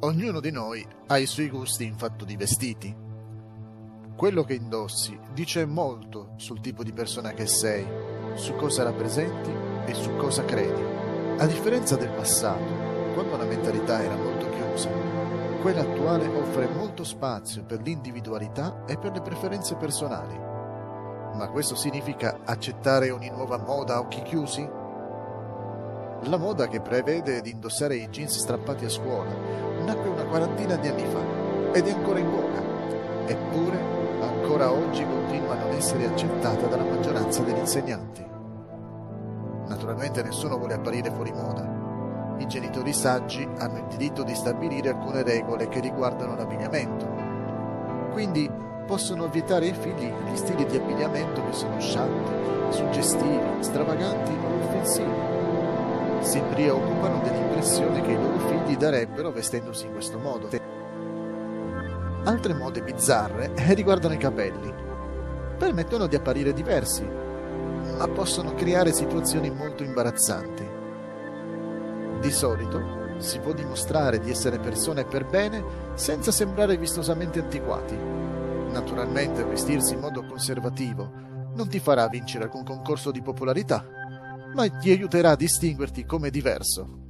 Ognuno di noi ha i suoi gusti in fatto di vestiti. Quello che indossi dice molto sul tipo di persona che sei, su cosa rappresenti e su cosa credi. A differenza del passato, quando la mentalità era molto chiusa, quella attuale offre molto spazio per l'individualità e per le preferenze personali. Ma questo significa accettare ogni nuova moda a occhi chiusi? La moda che prevede di indossare i jeans strappati a scuola nacque una quarantina di anni fa ed è ancora in voga. Eppure, ancora oggi continua a non essere accettata dalla maggioranza degli insegnanti. Naturalmente nessuno vuole apparire fuori moda. I genitori saggi hanno il diritto di stabilire alcune regole che riguardano l'abbigliamento. Quindi possono vietare ai figli gli stili di abbigliamento che sono scialti, suggestivi, stravaganti o offensivi si preoccupano dell'impressione che i loro figli darebbero vestendosi in questo modo. Altre mode bizzarre riguardano i capelli. Permettono di apparire diversi, ma possono creare situazioni molto imbarazzanti. Di solito si può dimostrare di essere persone per bene senza sembrare vistosamente antiquati. Naturalmente vestirsi in modo conservativo non ti farà vincere alcun concorso di popolarità, ti aiuterà a distinguerti come diverso.